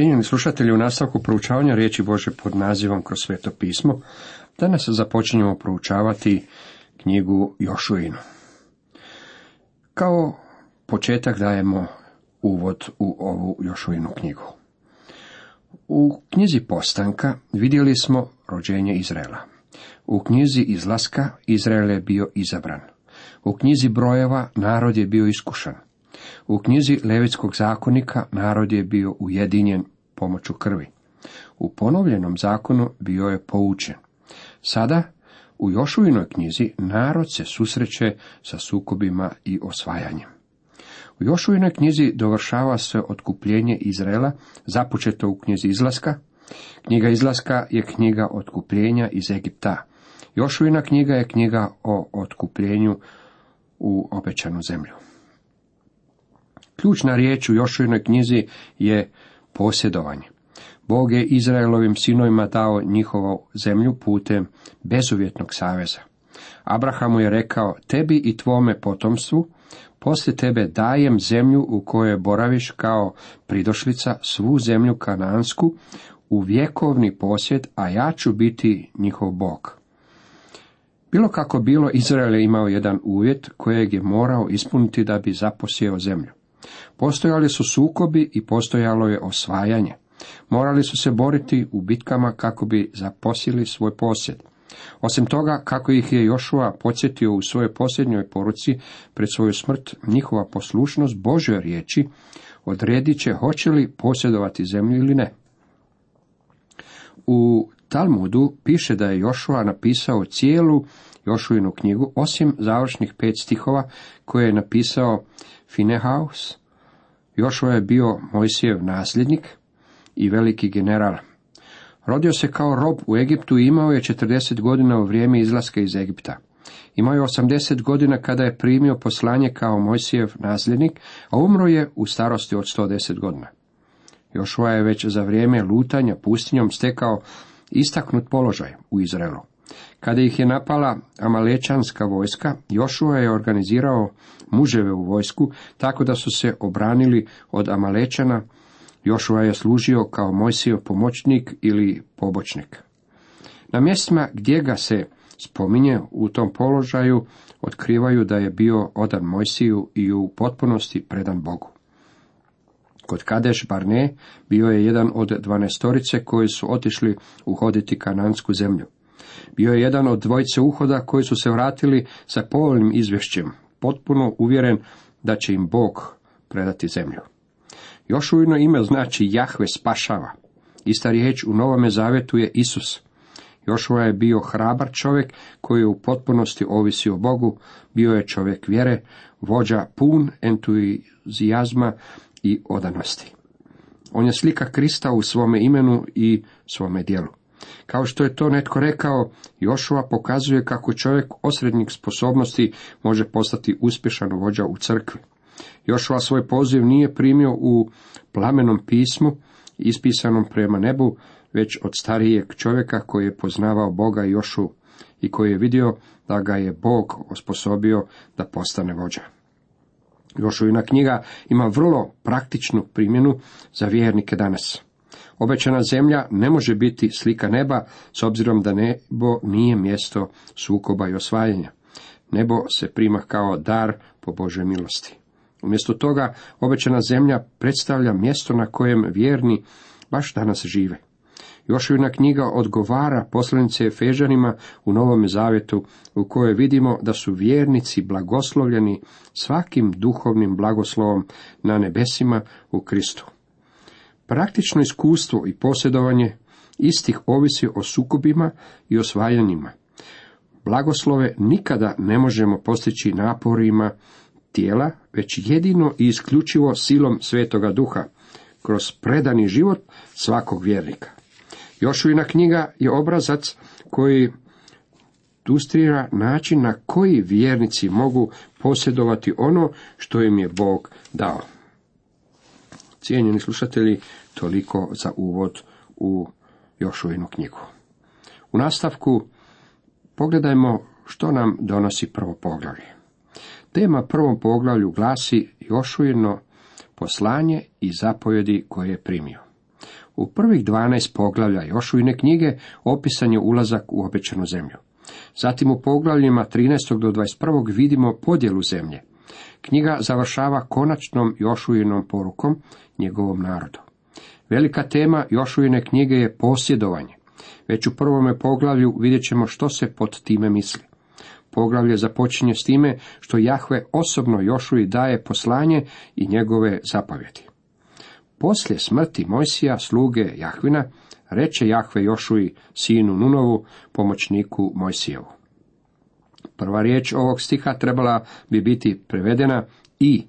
Cijenjeni slušatelji, u nastavku proučavanja riječi Bože pod nazivom kroz sveto pismo, danas započinjemo proučavati knjigu Jošuinu. Kao početak dajemo uvod u ovu Jošuinu knjigu. U knjizi Postanka vidjeli smo rođenje Izraela. U knjizi Izlaska Izrael je bio izabran. U knjizi Brojeva narod je bio iskušan. U knjizi Levitskog zakonika narod je bio ujedinjen pomoću krvi. U ponovljenom zakonu bio je poučen. Sada, u Jošuvinoj knjizi, narod se susreće sa sukobima i osvajanjem. U Jošuvinoj knjizi dovršava se otkupljenje Izraela, započeto u knjizi Izlaska. Knjiga Izlaska je knjiga otkupljenja iz Egipta. Jošuvina knjiga je knjiga o otkupljenju u obećanu zemlju. Ključna riječ u Jošuinoj knjizi je posjedovanje. Bog je Izraelovim sinovima dao njihovu zemlju putem bezuvjetnog saveza. Abrahamu je rekao, tebi i tvome potomstvu, poslije tebe dajem zemlju u kojoj boraviš kao pridošlica svu zemlju kanansku u vjekovni posjed, a ja ću biti njihov Bog. Bilo kako bilo, Izrael je imao jedan uvjet kojeg je morao ispuniti da bi zaposjeo zemlju. Postojali su sukobi i postojalo je osvajanje. Morali su se boriti u bitkama kako bi zaposili svoj posjed. Osim toga, kako ih je Jošua podsjetio u svojoj posljednjoj poruci pred svoju smrt, njihova poslušnost Božoj riječi odredit će hoće li posjedovati zemlju ili ne. U Talmudu piše da je Jošua napisao cijelu Jošuinu knjigu, osim završnih pet stihova koje je napisao Finehaus. Jošua je bio Mojsijev nasljednik i veliki general. Rodio se kao rob u Egiptu i imao je 40 godina u vrijeme izlaska iz Egipta. Imao je 80 godina kada je primio poslanje kao Mojsijev nasljednik, a umro je u starosti od 110 godina. Jošua je već za vrijeme lutanja pustinjom stekao istaknut položaj u Izraelu. Kada ih je napala amalečanska vojska, Jošua je organizirao muževe u vojsku, tako da su se obranili od amalečana. Jošua je služio kao Mojsijev pomoćnik ili pobočnik. Na mjestima gdje ga se spominje u tom položaju, otkrivaju da je bio odan Mojsiju i u potpunosti predan Bogu. Kod Kadeš Barne bio je jedan od dvanestorice koji su otišli uhoditi kanansku zemlju. Bio je jedan od dvojice uhoda koji su se vratili sa povoljnim izvješćem, potpuno uvjeren da će im Bog predati zemlju. Još ujno ime znači Jahve spašava. Ista riječ u Novome Zavetu je Isus. Jošua je bio hrabar čovjek koji je u potpunosti ovisio o Bogu, bio je čovjek vjere, vođa pun entuzijazma i odanosti. On je slika Krista u svome imenu i svome dijelu. Kao što je to netko rekao, Jošua pokazuje kako čovjek osrednjih sposobnosti može postati uspješan vođa u crkvi. Jošua svoj poziv nije primio u plamenom pismu, ispisanom prema nebu, već od starijeg čovjeka koji je poznavao Boga Jošu i koji je vidio da ga je Bog osposobio da postane vođa. Jošujina knjiga ima vrlo praktičnu primjenu za vjernike danas. Obećana zemlja ne može biti slika neba, s obzirom da nebo nije mjesto sukoba i osvajanja. Nebo se prima kao dar po Božoj milosti. Umjesto toga, obećana zemlja predstavlja mjesto na kojem vjerni baš danas žive. Jošovina knjiga odgovara poslanice Efežanima u Novom Zavjetu, u kojoj vidimo da su vjernici blagoslovljeni svakim duhovnim blagoslovom na nebesima u Kristu. Praktično iskustvo i posjedovanje istih ovisi o sukobima i osvajanjima. Blagoslove nikada ne možemo postići naporima tijela, već jedino i isključivo silom Svetoga Duha, kroz predani život svakog vjernika. Jošuvina knjiga je obrazac koji ilustrira način na koji vjernici mogu posjedovati ono što im je Bog dao. Cijenjeni slušatelji, toliko za uvod u Jošuvinu knjigu. U nastavku pogledajmo što nam donosi prvo poglavlje. Tema prvom poglavlju glasi Jošujino poslanje i zapovjedi koje je primio. U prvih 12 poglavlja Jošujine knjige opisan je ulazak u obećanu zemlju. Zatim u poglavljima 13. do 21. vidimo podjelu zemlje. Knjiga završava konačnom Jošujinom porukom njegovom narodu. Velika tema Jošujine knjige je posjedovanje. Već u prvome poglavlju vidjet ćemo što se pod time misli. Poglavlje započinje s time što Jahve osobno Jošuji daje poslanje i njegove zapovjedi. Poslije smrti Mojsija, sluge Jahvina, reče Jahve Jošuji, sinu Nunovu, pomoćniku Mojsijevu. Prva riječ ovog stiha trebala bi biti prevedena i,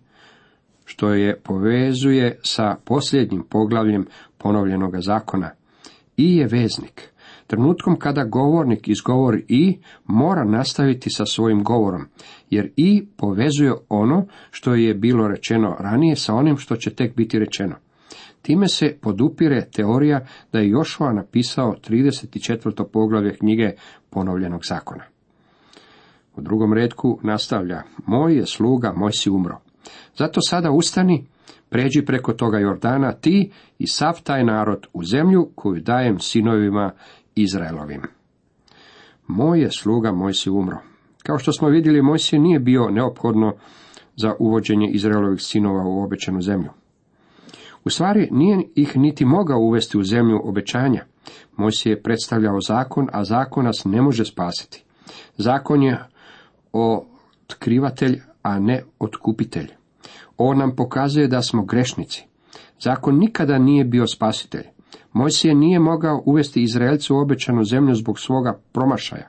što je povezuje sa posljednjim poglavljem ponovljenoga zakona. I je veznik. Trenutkom kada govornik izgovori i, mora nastaviti sa svojim govorom, jer i povezuje ono što je bilo rečeno ranije sa onim što će tek biti rečeno. Time se podupire teorija da je Jošua napisao 34. poglavlje knjige ponovljenog zakona. U drugom redku nastavlja, moj je sluga, moj si umro. Zato sada ustani, pređi preko toga Jordana ti i sav taj narod u zemlju koju dajem sinovima Izraelovim. Moj je sluga, moj si umro. Kao što smo vidjeli, moj si nije bio neophodno za uvođenje Izraelovih sinova u obećanu zemlju. U stvari nije ih niti mogao uvesti u zemlju obećanja. Mojsije je predstavljao zakon, a zakon nas ne može spasiti. Zakon je otkrivatelj, a ne otkupitelj. On nam pokazuje da smo grešnici. Zakon nikada nije bio spasitelj. Mojsije nije mogao uvesti Izraelcu u obećanu zemlju zbog svoga promašaja.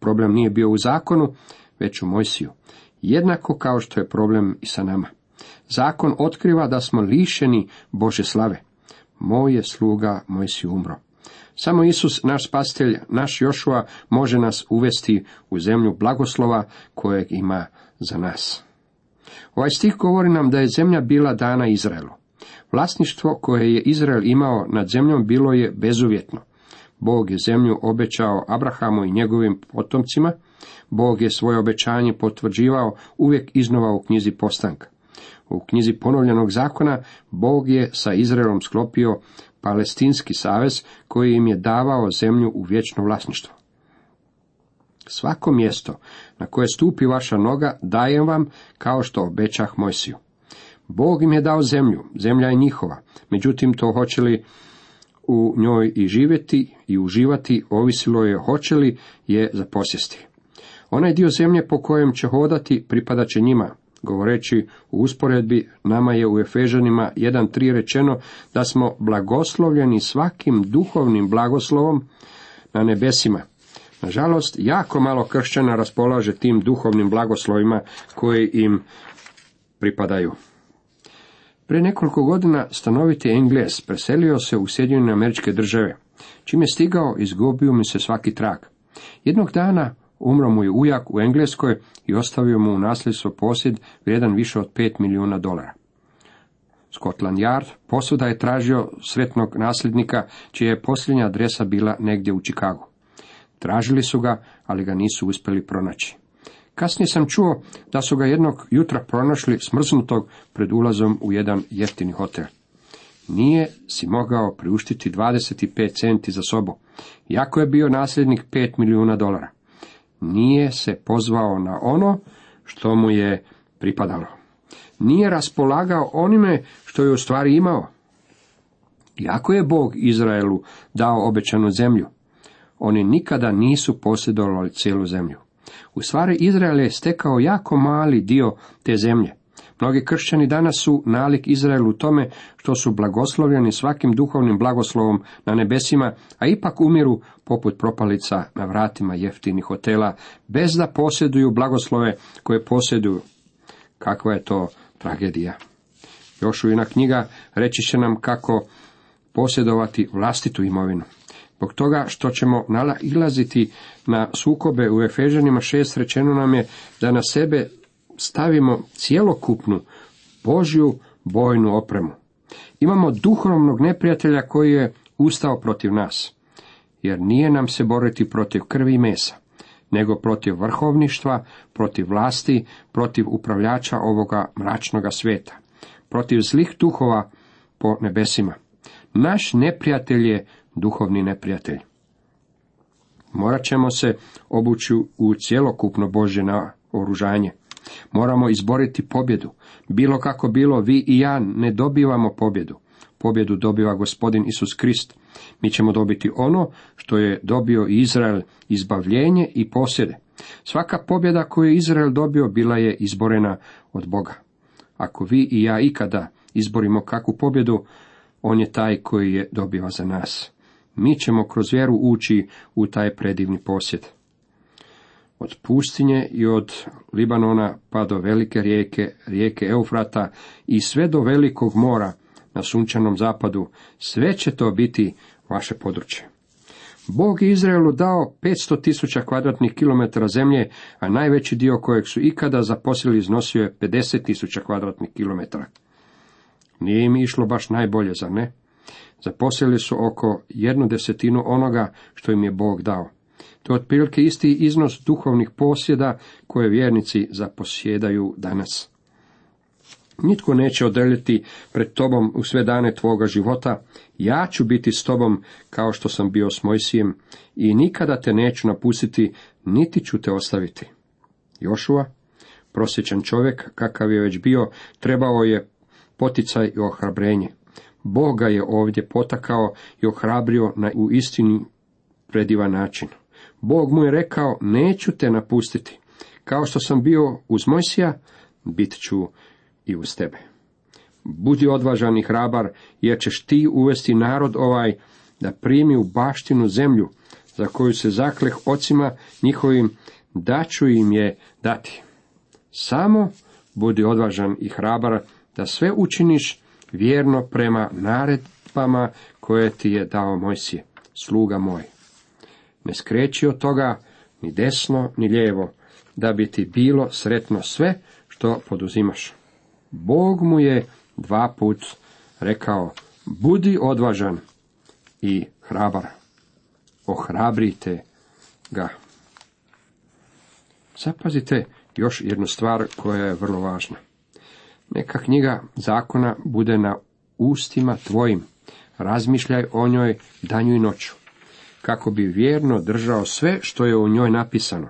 Problem nije bio u zakonu, već u Mojsiju. Jednako kao što je problem i sa nama. Zakon otkriva da smo lišeni Bože slave. Moj je sluga, moj si umro. Samo Isus, naš spastelj, naš Jošua, može nas uvesti u zemlju blagoslova kojeg ima za nas. Ovaj stih govori nam da je zemlja bila dana Izraelu. Vlasništvo koje je Izrael imao nad zemljom bilo je bezuvjetno. Bog je zemlju obećao Abrahamu i njegovim potomcima, Bog je svoje obećanje potvrđivao uvijek iznova u knjizi postanka. U knjizi ponovljenog zakona Bog je sa Izraelom sklopio palestinski savez koji im je davao zemlju u vječno vlasništvo. Svako mjesto na koje stupi vaša noga dajem vam kao što obećah Mojsiju. Bog im je dao zemlju, zemlja je njihova, međutim to hoće li u njoj i živjeti i uživati ovisilo je hoće li je zaposjesti. Onaj dio zemlje po kojem će hodati pripadat će njima, Govoreći u usporedbi, nama je u Efežanima 1.3 rečeno da smo blagoslovljeni svakim duhovnim blagoslovom na nebesima. Nažalost, jako malo kršćana raspolaže tim duhovnim blagoslovima koji im pripadaju. Pre nekoliko godina stanoviti Engles preselio se u Sjedinjene američke države. Čim je stigao, izgubio mi se svaki trag. Jednog dana Umro mu je ujak u Engleskoj i ostavio mu u nasljedstvo posjed vrijedan više od 5 milijuna dolara. Scotland Yard posuda je tražio sretnog nasljednika, čija je posljednja adresa bila negdje u Čikagu. Tražili su ga, ali ga nisu uspjeli pronaći. Kasnije sam čuo da su ga jednog jutra pronašli smrznutog pred ulazom u jedan jeftini hotel. Nije si mogao priuštiti 25 centi za sobu, jako je bio nasljednik 5 milijuna dolara nije se pozvao na ono što mu je pripadalo. Nije raspolagao onime što je u stvari imao. Iako je Bog Izraelu dao obećanu zemlju, oni nikada nisu posjedovali cijelu zemlju. U stvari Izrael je stekao jako mali dio te zemlje. Mnogi kršćani danas su nalik Izraelu u tome što su blagoslovljeni svakim duhovnim blagoslovom na nebesima, a ipak umiru poput propalica na vratima jeftinih hotela, bez da posjeduju blagoslove koje posjeduju. Kakva je to tragedija? Još ujena knjiga reći će nam kako posjedovati vlastitu imovinu. Zbog toga što ćemo nalaziti na sukobe u Efežanima šest rečeno nam je da na sebe stavimo cjelokupnu Božju bojnu opremu. Imamo duhovnog neprijatelja koji je ustao protiv nas, jer nije nam se boriti protiv krvi i mesa, nego protiv vrhovništva, protiv vlasti, protiv upravljača ovoga mračnoga svijeta, protiv zlih duhova po nebesima. Naš neprijatelj je duhovni neprijatelj. Morat ćemo se obući u cjelokupno Božje oružanje. Moramo izboriti pobjedu. Bilo kako bilo, vi i ja ne dobivamo pobjedu. Pobjedu dobiva gospodin Isus Krist. Mi ćemo dobiti ono što je dobio Izrael, izbavljenje i posjede. Svaka pobjeda koju je Izrael dobio bila je izborena od Boga. Ako vi i ja ikada izborimo kakvu pobjedu, on je taj koji je dobiva za nas. Mi ćemo kroz vjeru ući u taj predivni posjed. Od pustinje i od Libanona pa do velike rijeke, rijeke Eufrata i sve do velikog mora na sunčanom zapadu, sve će to biti vaše područje. Bog je Izraelu dao 500 tisuća kvadratnih kilometara zemlje, a najveći dio kojeg su ikada zaposlili iznosio je 50 tisuća kvadratnih kilometara. Nije im išlo baš najbolje, zar ne? Zaposlili su oko jednu desetinu onoga što im je Bog dao. To je otprilike isti iznos duhovnih posjeda koje vjernici zaposjedaju danas. Nitko neće odeljeti pred tobom u sve dane tvoga života, ja ću biti s tobom kao što sam bio s Mojsijem i nikada te neću napustiti, niti ću te ostaviti. Jošua, prosječan čovjek, kakav je već bio, trebao je poticaj i ohrabrenje. Bog ga je ovdje potakao i ohrabrio na u istini predivan način. Bog mu je rekao, neću te napustiti. Kao što sam bio uz Mojsija, bit ću i uz tebe. Budi odvažan i hrabar, jer ćeš ti uvesti narod ovaj da primi u baštinu zemlju, za koju se zakleh ocima njihovim, da ću im je dati. Samo budi odvažan i hrabar, da sve učiniš vjerno prema naredbama koje ti je dao Mojsije, sluga moj. Ne skreći od toga ni desno ni lijevo, da bi ti bilo sretno sve što poduzimaš. Bog mu je dva put rekao, budi odvažan i hrabar. Ohrabrite ga. Zapazite još jednu stvar koja je vrlo važna. Neka knjiga zakona bude na ustima tvojim. Razmišljaj o njoj danju i noću. Kako bi vjerno držao sve što je u njoj napisano.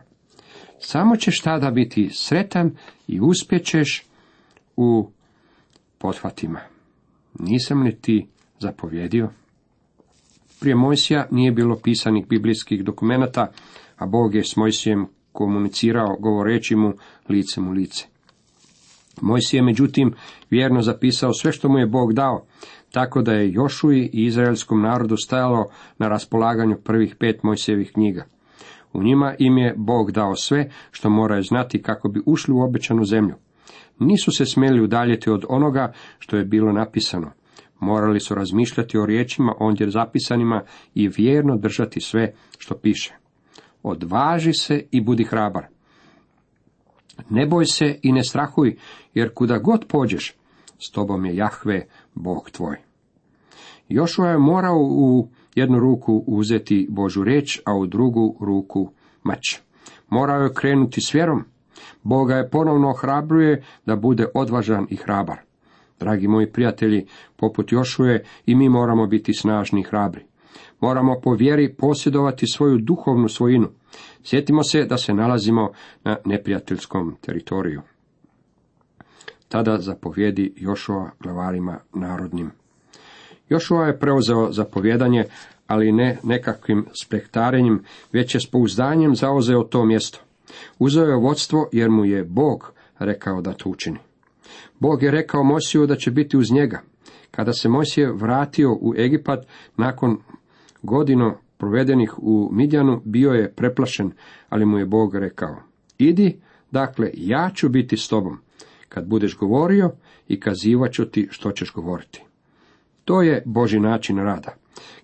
Samo ćeš tada biti sretan i uspjećeš u pothvatima. Nisam li ti zapovjedio? Prije Mojsija nije bilo pisanih biblijskih dokumenata, a Bog je s Mojsijem komunicirao govoreći mu licem u lice. Mojsije je međutim vjerno zapisao sve što mu je Bog dao, tako da je Jošuji i izraelskom narodu stajalo na raspolaganju prvih pet Mojsijevih knjiga. U njima im je Bog dao sve što moraju znati kako bi ušli u obećanu zemlju. Nisu se smjeli udaljiti od onoga što je bilo napisano. Morali su razmišljati o riječima ondje zapisanima i vjerno držati sve što piše. Odvaži se i budi hrabar. Ne boj se i ne strahuj, jer kuda god pođeš, s tobom je Jahve, Bog tvoj. Jošua je morao u jednu ruku uzeti Božu reč, a u drugu ruku mač. Morao je krenuti s vjerom. Boga je ponovno ohrabruje da bude odvažan i hrabar. Dragi moji prijatelji, poput Jošuje i mi moramo biti snažni i hrabri. Moramo po vjeri posjedovati svoju duhovnu svojinu. Sjetimo se da se nalazimo na neprijateljskom teritoriju. Tada zapovjedi Jošua glavarima narodnim. Jošua je preuzeo zapovjedanje, ali ne nekakvim spektarenjem, već je s pouzdanjem zauzeo to mjesto. Uzeo je vodstvo jer mu je Bog rekao da to učini. Bog je rekao Mosiju da će biti uz njega. Kada se Mosije vratio u Egipat nakon godinu provedenih u Midjanu, bio je preplašen, ali mu je Bog rekao, idi, dakle, ja ću biti s tobom, kad budeš govorio i kazivat ću ti što ćeš govoriti. To je Boži način rada.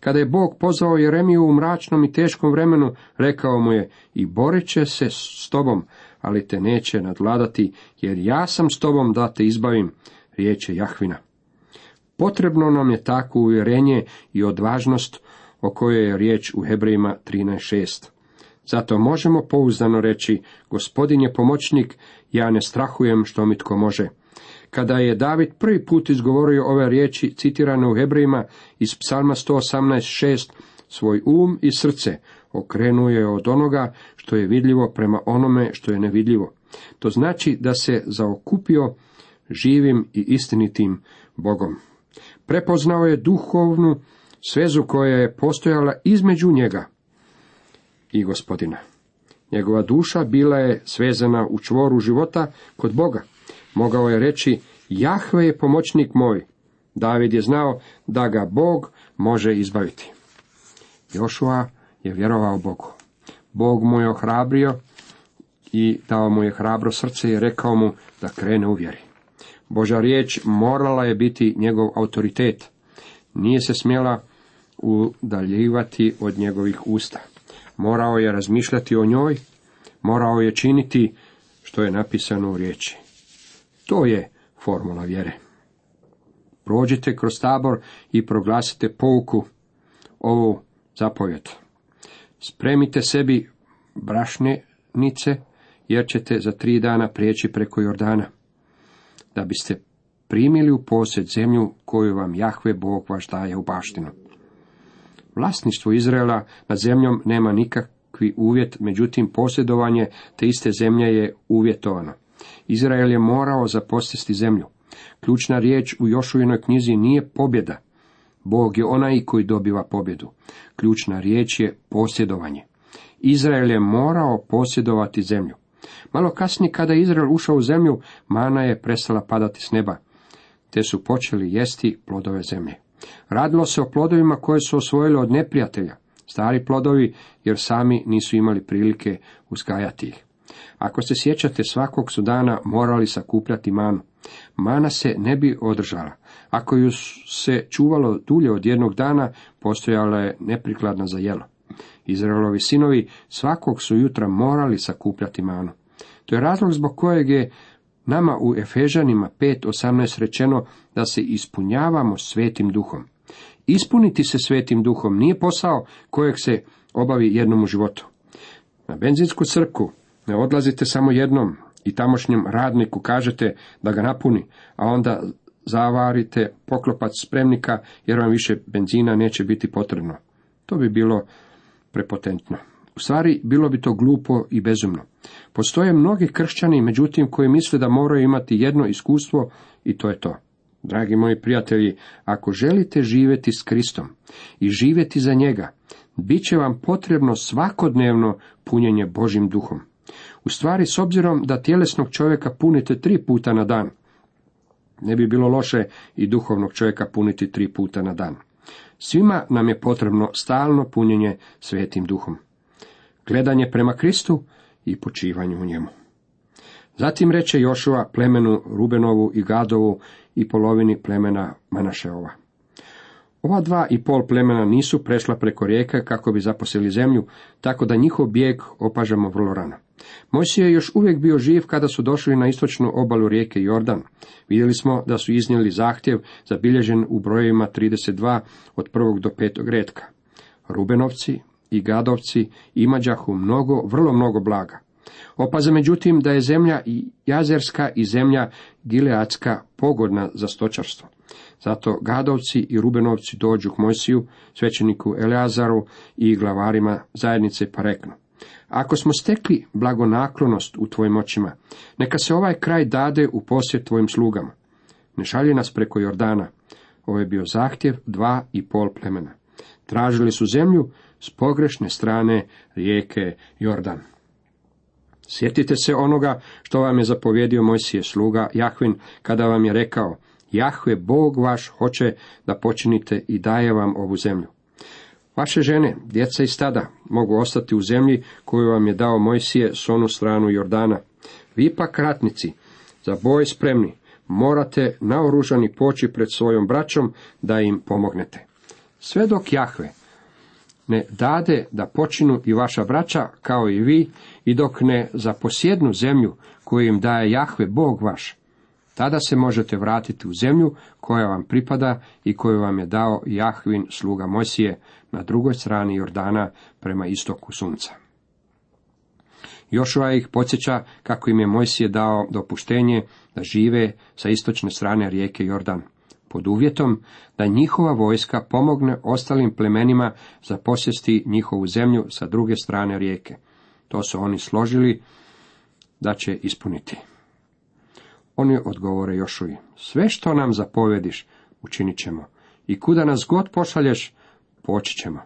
Kada je Bog pozvao Jeremiju u mračnom i teškom vremenu, rekao mu je, i borit će se s tobom, ali te neće nadvladati, jer ja sam s tobom da te izbavim, riječ je Jahvina. Potrebno nam je tako uvjerenje i odvažnost o kojoj je riječ u Hebrejima 13.6. Zato možemo pouzdano reći, gospodin je pomoćnik, ja ne strahujem što mi tko može. Kada je David prvi put izgovorio ove riječi citirane u Hebrejima iz psalma 118.6, svoj um i srce okrenuo je od onoga što je vidljivo prema onome što je nevidljivo. To znači da se zaokupio živim i istinitim Bogom. Prepoznao je duhovnu svezu koja je postojala između njega i gospodina. Njegova duša bila je svezana u čvoru života kod Boga. Mogao je reći, Jahve je pomoćnik moj. David je znao da ga Bog može izbaviti. Jošua je vjerovao Bogu. Bog mu je ohrabrio i dao mu je hrabro srce i rekao mu da krene u vjeri. Boža riječ morala je biti njegov autoritet. Nije se smjela udaljivati od njegovih usta. Morao je razmišljati o njoj, morao je činiti što je napisano u riječi. To je formula vjere. Prođite kroz tabor i proglasite pouku ovu zapovjed. Spremite sebi brašnenice, jer ćete za tri dana prijeći preko Jordana, da biste primili u posjed zemlju koju vam Jahve Bog vaš daje u baštinu. Vlasništvo Izraela nad zemljom nema nikakvi uvjet, međutim posjedovanje te iste zemlje je uvjetovano. Izrael je morao zaposjesti zemlju. Ključna riječ u Jošuvinoj knjizi nije pobjeda. Bog je onaj koji dobiva pobjedu. Ključna riječ je posjedovanje. Izrael je morao posjedovati zemlju. Malo kasnije kada je Izrael ušao u zemlju, mana je prestala padati s neba, te su počeli jesti plodove zemlje. Radilo se o plodovima koje su osvojili od neprijatelja, stari plodovi, jer sami nisu imali prilike uzgajati ih. Ako se sjećate, svakog su dana morali sakupljati manu. Mana se ne bi održala. Ako ju se čuvalo dulje od jednog dana, postojala je neprikladna za jelo. Izraelovi sinovi svakog su jutra morali sakupljati manu. To je razlog zbog kojeg je nama u Efežanima 5.18 rečeno da se ispunjavamo svetim duhom. Ispuniti se svetim duhom nije posao kojeg se obavi jednom u životu. Na benzinsku crku ne odlazite samo jednom i tamošnjem radniku kažete da ga napuni, a onda zavarite poklopac spremnika jer vam više benzina neće biti potrebno. To bi bilo prepotentno. U stvari, bilo bi to glupo i bezumno. Postoje mnogi kršćani, međutim, koji misle da moraju imati jedno iskustvo i to je to. Dragi moji prijatelji, ako želite živjeti s Kristom i živjeti za njega, bit će vam potrebno svakodnevno punjenje Božim duhom. U stvari, s obzirom da tjelesnog čovjeka punite tri puta na dan, ne bi bilo loše i duhovnog čovjeka puniti tri puta na dan. Svima nam je potrebno stalno punjenje svetim duhom. Gledanje prema Kristu i počivanje u njemu. Zatim reče Jošua plemenu Rubenovu i Gadovu i polovini plemena Manašeova. Ova dva i pol plemena nisu prešla preko rijeke kako bi zaposjeli zemlju, tako da njihov bijeg opažamo vrlo rano. Mojsije je još uvijek bio živ kada su došli na istočnu obalu rijeke Jordan. Vidjeli smo da su iznijeli zahtjev zabilježen u brojevima 32 od prvog do petog redka. Rubenovci i Gadovci imađahu mnogo, vrlo mnogo blaga. Opaze međutim da je zemlja jazerska i zemlja gileatska pogodna za stočarstvo. Zato Gadovci i Rubenovci dođu k Mojsiju, svećeniku Eleazaru i glavarima zajednice pa reknu. Ako smo stekli blagonaklonost u tvojim očima, neka se ovaj kraj dade u posjet tvojim slugama. Ne šalje nas preko Jordana. Ovo je bio zahtjev dva i pol plemena. Tražili su zemlju s pogrešne strane rijeke Jordan. Sjetite se onoga što vam je zapovjedio Mojsije sluga Jahvin kada vam je rekao, Jahve, Bog vaš, hoće da počinite i daje vam ovu zemlju. Vaše žene, djeca i stada mogu ostati u zemlji koju vam je dao Mojsije s onu stranu Jordana. Vi pak ratnici, za boj spremni, morate naoružani poći pred svojom braćom da im pomognete. Sve dok Jahve ne dade da počinu i vaša braća kao i vi i dok ne zaposjednu zemlju koju im daje Jahve Bog vaš, tada se možete vratiti u zemlju koja vam pripada i koju vam je dao Jahvin sluga Mosije na drugoj strani Jordana prema istoku sunca. Jošua ih podsjeća kako im je Mojsije dao dopuštenje da žive sa istočne strane rijeke Jordan, pod uvjetom da njihova vojska pomogne ostalim plemenima za posjesti njihovu zemlju sa druge strane rijeke. To su oni složili da će ispuniti. Oni odgovore Jošuji, sve što nam zapovediš, učinit ćemo, i kuda nas god pošalješ, poći ćemo.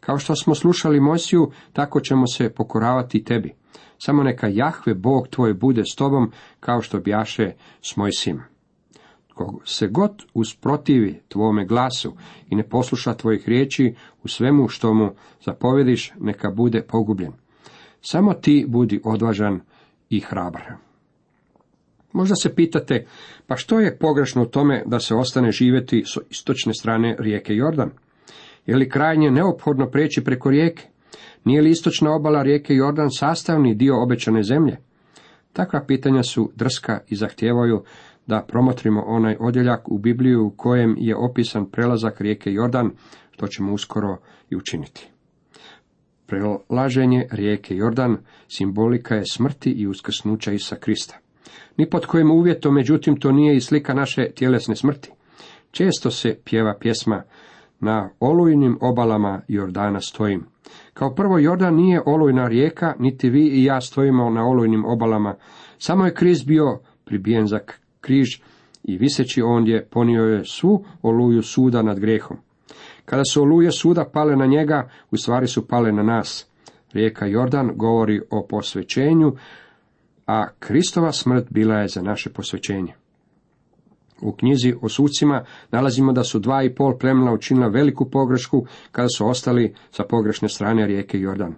Kao što smo slušali Mosiju, tako ćemo se pokoravati tebi. Samo neka Jahve, Bog tvoj, bude s tobom, kao što bjaše s Mojsim. Tko se god usprotivi tvome glasu i ne posluša tvojih riječi u svemu što mu zapovediš, neka bude pogubljen. Samo ti budi odvažan i hrabar. Možda se pitate, pa što je pogrešno u tome da se ostane živjeti s istočne strane rijeke Jordan? Je li krajnje neophodno preći preko rijeke? Nije li istočna obala rijeke Jordan sastavni dio obećane zemlje? Takva pitanja su drska i zahtijevaju da promotrimo onaj odjeljak u Bibliju u kojem je opisan prelazak rijeke Jordan, što ćemo uskoro i učiniti. Prelaženje rijeke Jordan simbolika je smrti i uskrsnuća Isa Krista. Ni pod kojim uvjetom, međutim, to nije i slika naše tjelesne smrti. Često se pjeva pjesma na olujnim obalama Jordana stojim. Kao prvo, Jordan nije olujna rijeka, niti vi i ja stojimo na olujnim obalama. Samo je kriz bio pribijen za križ i viseći ondje ponio je svu oluju suda nad grehom. Kada su oluje suda pale na njega, u stvari su pale na nas. Rijeka Jordan govori o posvećenju, a Kristova smrt bila je za naše posvećenje. U knjizi o sucima nalazimo da su dva i pol plemena učinila veliku pogrešku kada su ostali sa pogrešne strane rijeke Jordan.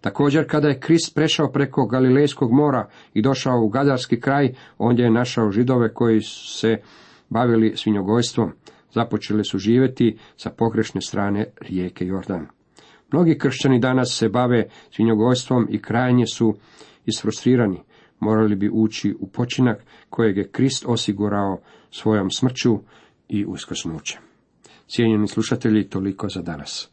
Također kada je Krist prešao preko Galilejskog mora i došao u Gadarski kraj, ondje je našao židove koji se bavili svinjogojstvom. Započeli su živjeti sa pogrešne strane rijeke Jordan. Mnogi kršćani danas se bave svinjogojstvom i krajnje su isfrustrirani. Morali bi ući u počinak kojeg je Krist osigurao svojom smrću i uskrsnućem. Cijenjeni slušatelji, toliko za danas.